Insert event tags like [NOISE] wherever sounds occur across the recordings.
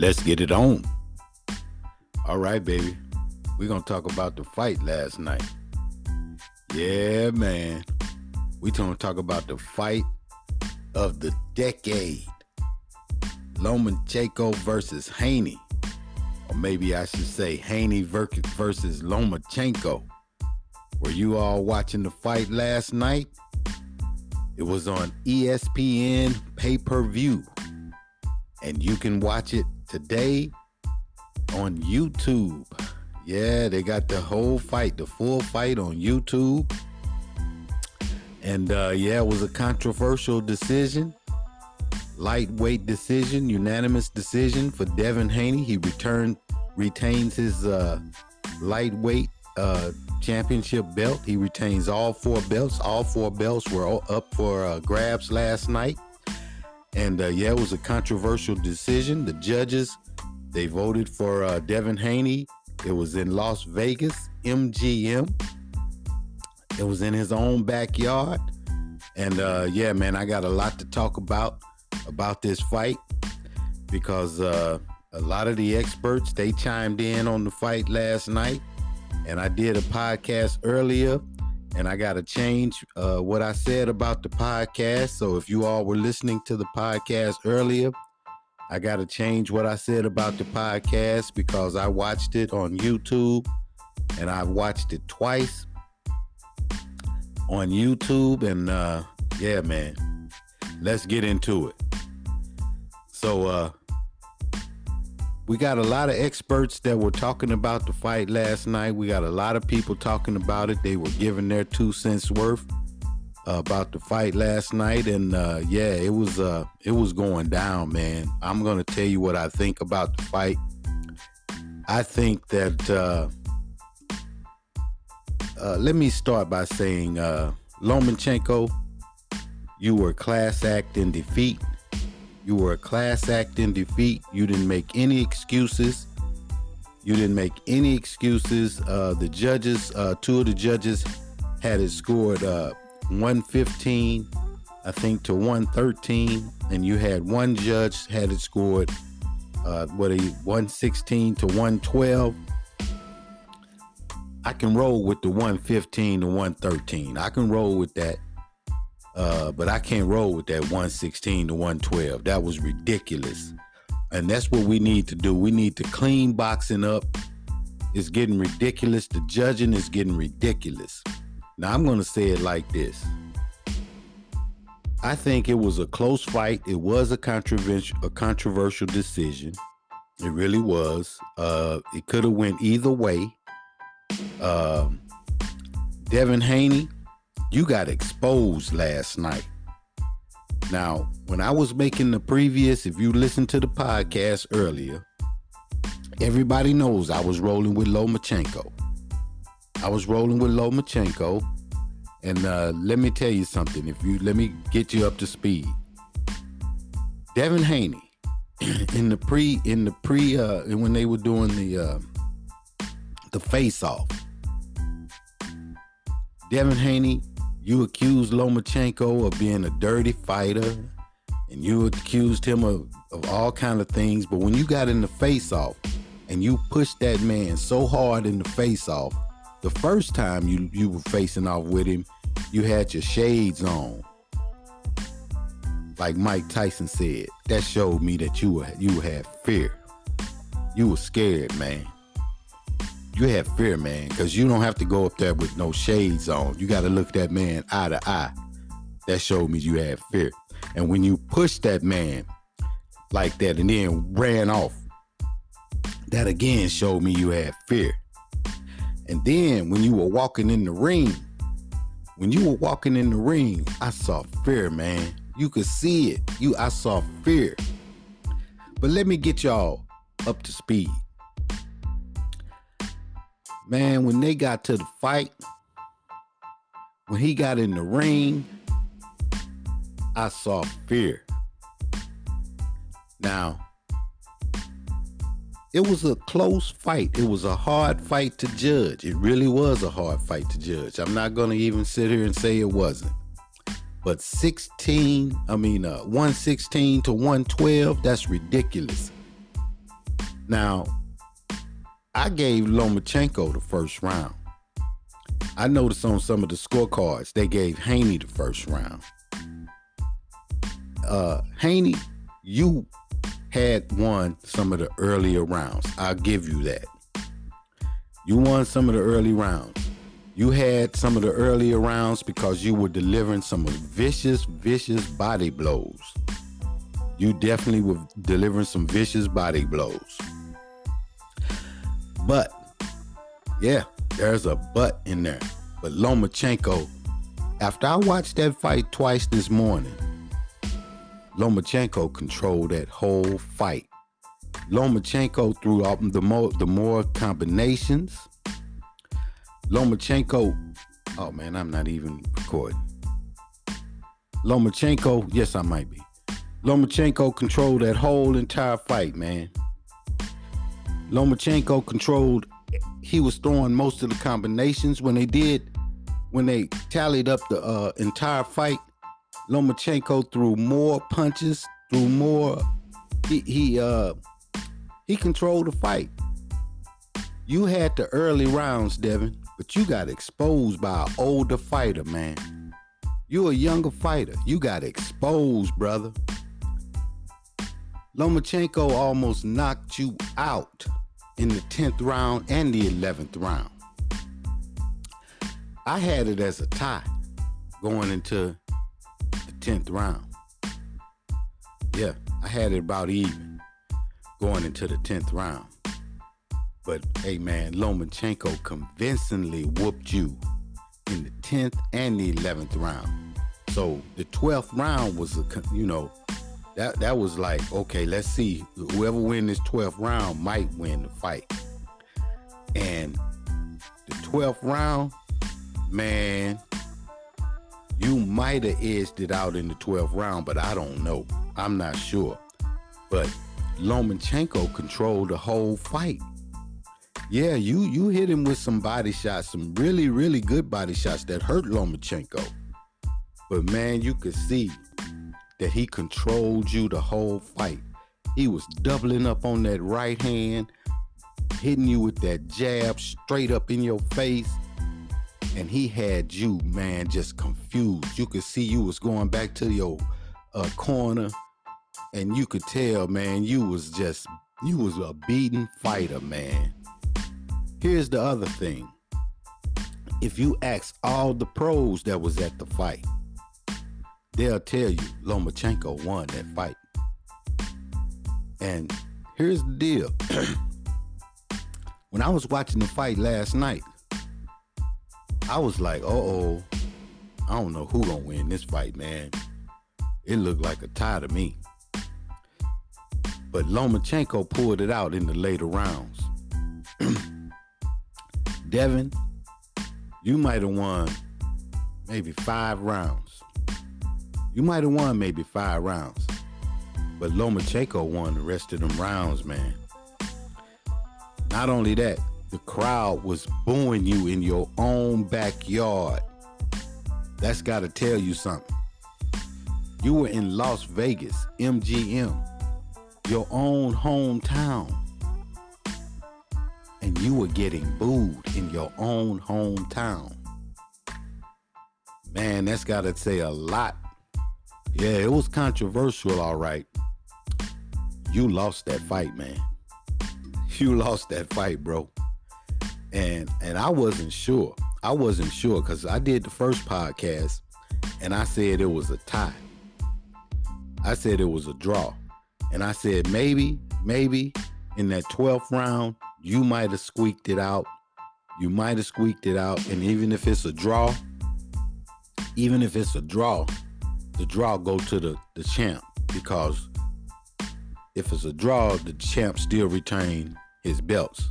Let's get it on. All right, baby. We're going to talk about the fight last night. Yeah, man. We're going to talk about the fight of the decade. Lomachenko versus Haney. Or maybe I should say Haney versus Lomachenko. Were you all watching the fight last night? It was on ESPN pay per view. And you can watch it today on YouTube. Yeah, they got the whole fight, the full fight on YouTube. And uh, yeah, it was a controversial decision. Lightweight decision, unanimous decision for Devin Haney. He returned, retains his uh, lightweight uh, championship belt. He retains all four belts. All four belts were up for uh, grabs last night. And uh, yeah, it was a controversial decision. The judges, they voted for uh, Devin Haney. It was in Las Vegas, MGM. It was in his own backyard. And uh, yeah, man, I got a lot to talk about about this fight because uh, a lot of the experts they chimed in on the fight last night and I did a podcast earlier, and I got to change uh, what I said about the podcast. So if you all were listening to the podcast earlier, I got to change what I said about the podcast because I watched it on YouTube, and I watched it twice on YouTube, and uh, yeah, man, let's get into it. So, uh, we got a lot of experts that were talking about the fight last night. We got a lot of people talking about it. They were giving their two cents worth uh, about the fight last night, and uh, yeah, it was uh, it was going down, man. I'm gonna tell you what I think about the fight. I think that. Uh, uh, let me start by saying, uh, Lomachenko, you were class act in defeat. You were a class act in defeat. You didn't make any excuses. You didn't make any excuses. Uh, the judges, uh, two of the judges, had it scored uh, 115, I think, to 113, and you had one judge had it scored uh, what a 116 to 112. I can roll with the 115 to 113. I can roll with that. Uh, but I can't roll with that 116 to 112. That was ridiculous. And that's what we need to do. We need to clean boxing up. It's getting ridiculous. The judging is getting ridiculous. Now, I'm going to say it like this I think it was a close fight. It was a controversial, a controversial decision. It really was. Uh, it could have went either way. Um, Devin Haney, you got exposed last night. Now, when I was making the previous, if you listened to the podcast earlier, everybody knows I was rolling with Lomachenko. I was rolling with Lomachenko. And uh, let me tell you something. If you let me get you up to speed. Devin Haney, [CLEARS THROAT] in the pre, in the pre, uh, when they were doing the uh, the face off, Devin Haney you accused Lomachenko of being a dirty fighter, and you accused him of, of all kind of things. But when you got in the face off and you pushed that man so hard in the face off, the first time you, you were facing off with him, you had your shades on. Like Mike Tyson said, that showed me that you were you had fear. You were scared, man you have fear, man, because you don't have to go up there with no shades on. You got to look that man eye to eye. That showed me you have fear. And when you push that man like that and then ran off, that again showed me you had fear. And then when you were walking in the ring, when you were walking in the ring, I saw fear, man. You could see it. You I saw fear. But let me get y'all up to speed. Man, when they got to the fight, when he got in the ring, I saw fear. Now, it was a close fight. It was a hard fight to judge. It really was a hard fight to judge. I'm not going to even sit here and say it wasn't. But 16, I mean, uh, 116 to 112, that's ridiculous. Now, I gave Lomachenko the first round. I noticed on some of the scorecards they gave Haney the first round. Uh, Haney, you had won some of the earlier rounds. I'll give you that. You won some of the early rounds. You had some of the earlier rounds because you were delivering some vicious, vicious body blows. You definitely were delivering some vicious body blows. But, yeah, there's a but in there. But Lomachenko, after I watched that fight twice this morning, Lomachenko controlled that whole fight. Lomachenko threw out the more the more combinations. Lomachenko, oh man, I'm not even recording. Lomachenko, yes, I might be. Lomachenko controlled that whole entire fight, man. Lomachenko controlled, he was throwing most of the combinations when they did, when they tallied up the uh, entire fight. Lomachenko threw more punches, threw more. He he uh he controlled the fight. You had the early rounds, Devin, but you got exposed by an older fighter, man. You're a younger fighter. You got exposed, brother. Lomachenko almost knocked you out in the 10th round and the 11th round. I had it as a tie going into the 10th round. Yeah, I had it about even going into the 10th round. But hey, man, Lomachenko convincingly whooped you in the 10th and the 11th round. So the 12th round was a, you know, that that was like, okay, let's see, whoever win this 12th round might win the fight. And the 12th round, man, you might have edged it out in the 12th round, but I don't know. I'm not sure. But Lomachenko controlled the whole fight. Yeah, you you hit him with some body shots, some really really good body shots that hurt Lomachenko. But man, you could see that he controlled you the whole fight. He was doubling up on that right hand, hitting you with that jab straight up in your face and he had you, man, just confused. You could see you was going back to your uh, corner, and you could tell, man, you was just you was a beaten fighter, man. Here's the other thing. If you ask all the pros that was at the fight, they'll tell you Lomachenko won that fight. And here's the deal. [CLEARS THROAT] when I was watching the fight last night, I was like, uh oh, I don't know who gonna win this fight, man. It looked like a tie to me. But Lomachenko pulled it out in the later rounds. [CLEARS THROAT] Devin, you might have won maybe five rounds. You might have won maybe five rounds. But Lomachenko won the rest of them rounds, man. Not only that, the crowd was booing you in your own backyard. That's got to tell you something. You were in Las Vegas, MGM, your own hometown. And you were getting booed in your own hometown. Man, that's got to say a lot. Yeah, it was controversial, all right. You lost that fight, man. [LAUGHS] You lost that fight, bro and and I wasn't sure. I wasn't sure because I did the first podcast and I said it was a tie. I said it was a draw. And I said maybe, maybe in that 12th round, you might have squeaked it out. You might have squeaked it out. And even if it's a draw, even if it's a draw, the draw go to the, the champ because if it's a draw, the champ still retain his belts.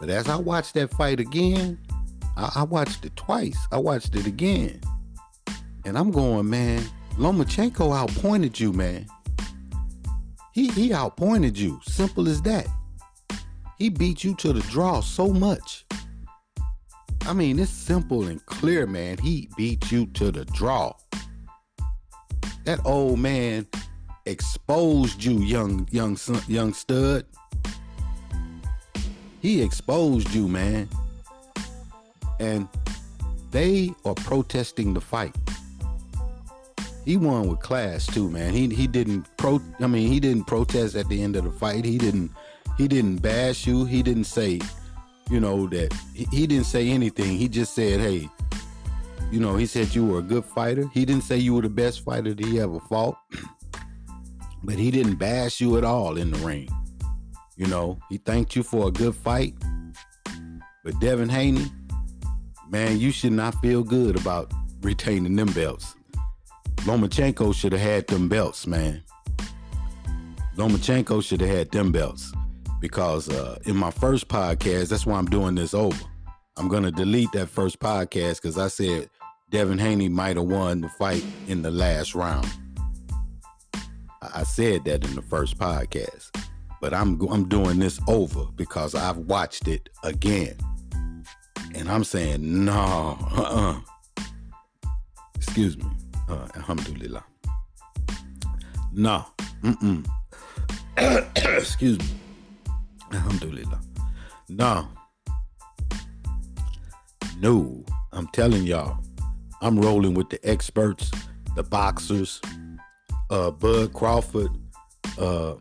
But as I watched that fight again, I, I watched it twice. I watched it again. And I'm going, man, Lomachenko outpointed you, man. He he outpointed you. Simple as that. He beat you to the draw so much. I mean, it's simple and clear, man. He beat you to the draw. That old man exposed you, young young young stud. He exposed you, man. And they are protesting the fight. He won with class too, man. He he didn't pro I mean, he didn't protest at the end of the fight. He didn't he didn't bash you. He didn't say, you know, that he, he didn't say anything. He just said, "Hey, you know, he said you were a good fighter. He didn't say you were the best fighter that he ever fought, [CLEARS THROAT] but he didn't bash you at all in the ring. You know, he thanked you for a good fight. But Devin Haney, man, you should not feel good about retaining them belts. Lomachenko should have had them belts, man. Lomachenko should have had them belts because uh, in my first podcast, that's why I'm doing this over. I'm gonna delete that first podcast because I said Devin Haney might have won the fight in the last round. I said that in the first podcast, but I'm I'm doing this over because I've watched it again, and I'm saying no, uh-uh. Excuse me, uh, alhamdulillah. No, mm-mm. [COUGHS] Excuse me. Alhamdulillah. No. No. I'm telling y'all, I'm rolling with the experts, the boxers, uh, Bud Crawford, uh,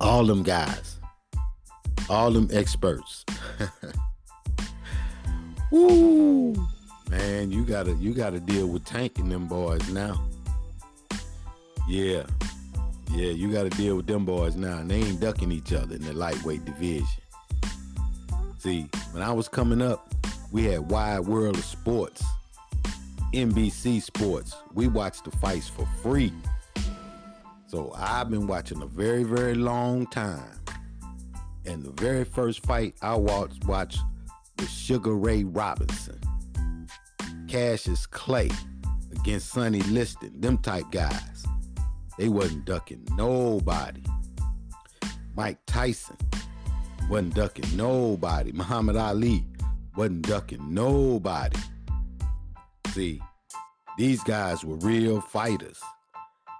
all them guys, all them experts. [LAUGHS] Woo, man, you gotta you gotta deal with tanking them boys now. Yeah, yeah, you got to deal with them boys now, and they ain't ducking each other in the lightweight division. See, when I was coming up, we had Wide World of Sports, NBC Sports. We watch the fights for free. So I've been watching a very, very long time. And the very first fight I watched, watched was Sugar Ray Robinson, Cassius Clay against Sonny Liston, them type guys. They wasn't ducking nobody. Mike Tyson wasn't ducking nobody. [LAUGHS] Muhammad Ali wasn't ducking nobody. See, these guys were real fighters.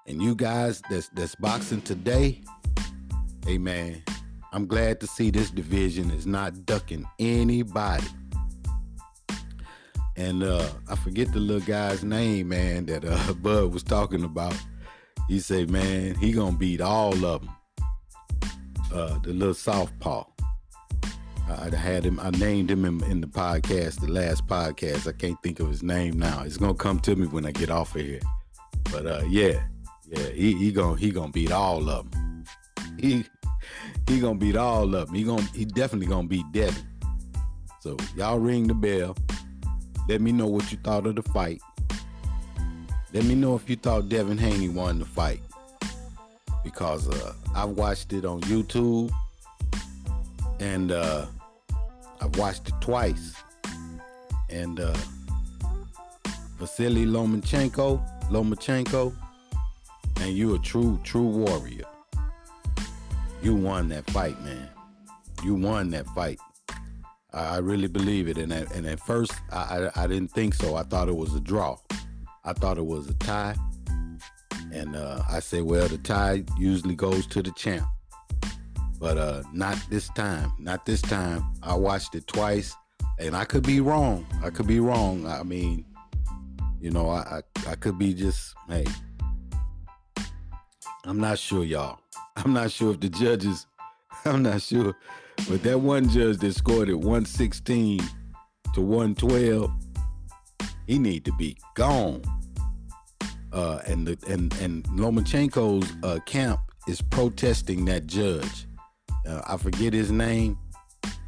And you guys that's that's boxing today, hey man, I'm glad to see this division is not ducking anybody. And uh I forget the little guy's name, man, that uh [LAUGHS] Bud was talking about he said, man, he gonna beat all of them. Uh, the little southpaw. I had him. I named him in, in, the podcast, the last podcast. I can't think of his name now. It's gonna come to me when I get off of here. But uh, yeah, yeah, he, he gonna he gonna beat all of them. He he gonna beat all of them. He gonna he definitely gonna beat Devin. So y'all ring the bell. Let me know what you thought of the fight. Let me know if you thought Devin Haney won the fight. Because uh, I've watched it on YouTube and uh, I've watched it twice. And uh, Vasily Lomachenko, Lomachenko, and you a true, true warrior. You won that fight, man. You won that fight. I, I really believe it. And at, and at first, I, I, I didn't think so. I thought it was a draw. I thought it was a tie. And uh, I said, well, the tie usually goes to the champ. But uh, not this time. Not this time. I watched it twice. And I could be wrong. I could be wrong. I mean, you know, I, I, I could be just, hey, I'm not sure, y'all. [LAUGHS] I'm not sure if the judges, [LAUGHS] I'm not sure. But that one judge that scored it 116 to 112, he need to be gone uh, and the and and Lomachenko's uh, camp is protesting that judge. Uh, I forget his name,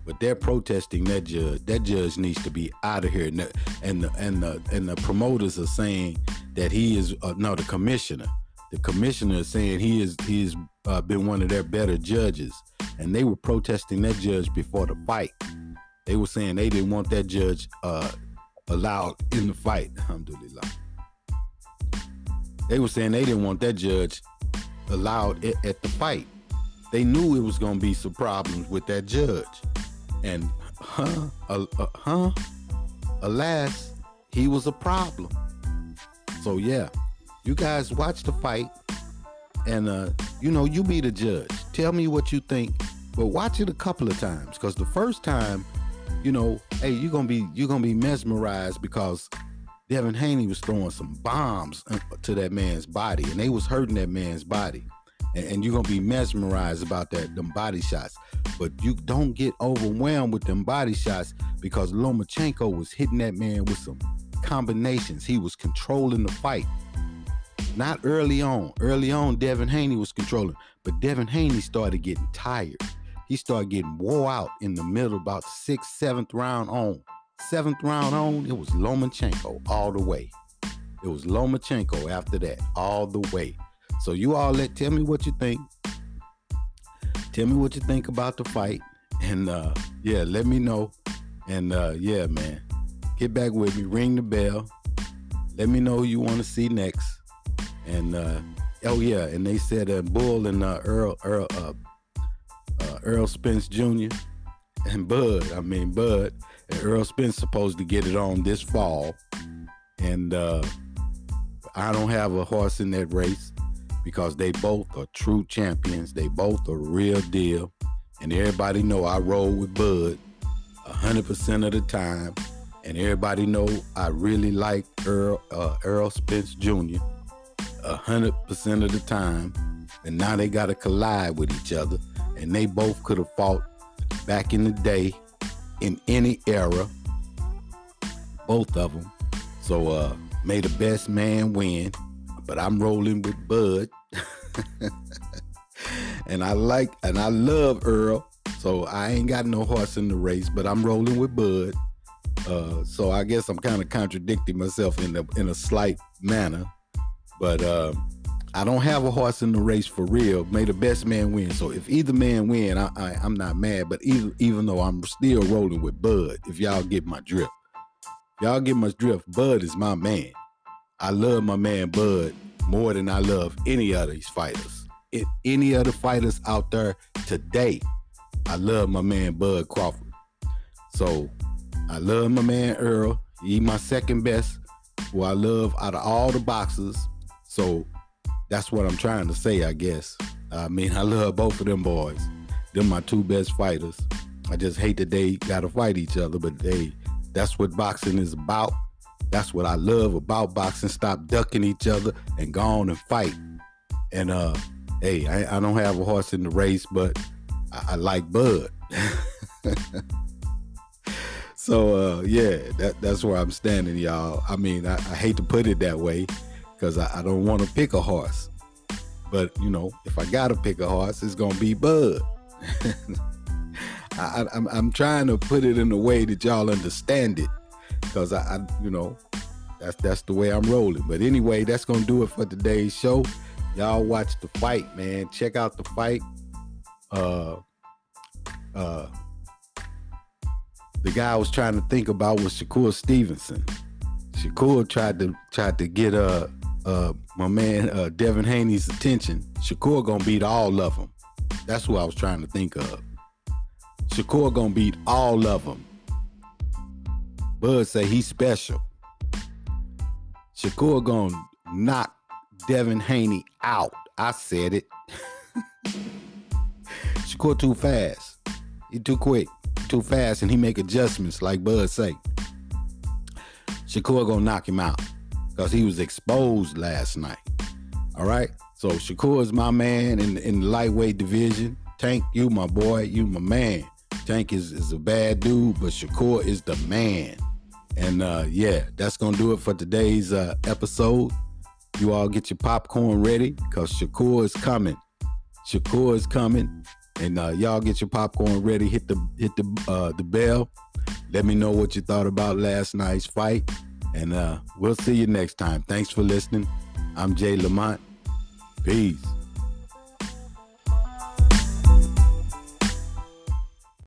but they're protesting that judge. That judge needs to be out of here. And the, and the and the, and the promoters are saying that he is uh, no the commissioner. The commissioner is saying he is he has uh, been one of their better judges, and they were protesting that judge before the fight. They were saying they didn't want that judge uh, allowed in the fight. Alhamdulillah. They were saying they didn't want that judge allowed at the fight. They knew it was going to be some problems with that judge. And huh, uh, uh, huh, alas, he was a problem. So yeah, you guys watch the fight and uh, you know, you be the judge. Tell me what you think but watch it a couple of times because the first time, you know, hey, you're gonna be you're gonna be mesmerized because Devin Haney was throwing some bombs uh, to that man's body, and they was hurting that man's body, and, you're gonna be mesmerized about that them body shots. But you don't get overwhelmed with them body shots because Lomachenko was hitting that man with some combinations. He was controlling the fight. Not early on. Early on, Devin Haney was controlling, but Devin Haney started getting tired. He started getting wore out in the middle, about sixth, seventh round on. Seventh round on, it was Lomachenko all the way. It was Lomachenko after that, all the way. So you all let tell me what you think. Tell me what you think about the fight. And uh yeah, let me know. And uh yeah, man. Get back with me, ring the bell. Let me know who you want to see next. And uh oh yeah, and they said uh Bull and uh Errol Errol uh, uh Errol Spence Jr. and Bud, I mean Bud and Errol Spence supposed to get it on this fall. And uh, I don't have a horse in that race because they both are true champions. They both are real deal. And everybody know I roll with Bud 100% of the time. And everybody know I really like Errol, uh, Errol Spence Jr. 100% of the time. And now they got to collide with each other. And they both could have fought back in the day in any era. Both of them. So uh may the best man win. But I'm rolling with Bud. and I like and I love Errol. So I ain't got no horse in the race, but I'm rolling with Bud. Uh, so I guess I'm kind of contradicting myself in a in a slight manner. But uh, I don't have a horse in the race for real. May the best man win. So if either man win, I, I am not mad. But even even though I'm still rolling with Bud, if y'all get my drift, y'all get my drift. Bud is my man. I love my man Bud more than I love any of these fighters. If any other fighters out there today, I love my man Bud Crawford. So I love my man Errol. He my second best. Who I love out of all the boxers. So that's what I'm trying to say, I guess. I mean, [LAUGHS] I love both of them boys. They're my two best fighters. I just hate that they gotta fight each other, but they that's what boxing is about. That's what I love about boxing. Stop ducking each other and go on and fight. And uh hey, I, I don't have a horse in the race, but I, I like Bud. [LAUGHS] so uh yeah, that, that's where I'm standing, y'all. I mean, I, I hate to put it that way because I, I, don't want to pick a horse. But you know, if I gotta pick a horse, it's gonna be Bud. [LAUGHS] I, am trying to put it in a way that y'all understand it, because I, I, you know, that's that's the way I'm rolling. But anyway, that's gonna do it for today's show. Y'all watch the fight, man. Check out the fight. Uh, uh, the guy I was trying to think about was Shakur Stevenson. Shakur tried to tried to get uh uh, my man uh, Devin Haney's attention, Shakur gonna beat all of them. That's who I was trying to think of. Shakur gonna beat all of them. Bud say he's special. Shakur gonna knock Devin Haney out. I said it. [LAUGHS] Shakur too fast. He too quick, too fast, and he make adjustments like Bud say. Shakur gonna knock him out because he was exposed last night. All right. So Shakur is my man in, in the lightweight division. Tank, you my boy, you my man. Tank is, is a bad dude, but Shakur is the man. And uh, yeah, that's gonna do it for today's uh, episode. You all get your popcorn ready because Shakur is coming. Shakur is coming, and uh, y'all get your popcorn ready. Hit the hit the uh, the bell. Let me know what you thought about last night's fight. And uh, we'll see you next time. Thanks for listening. I'm Jay Lamont. Peace.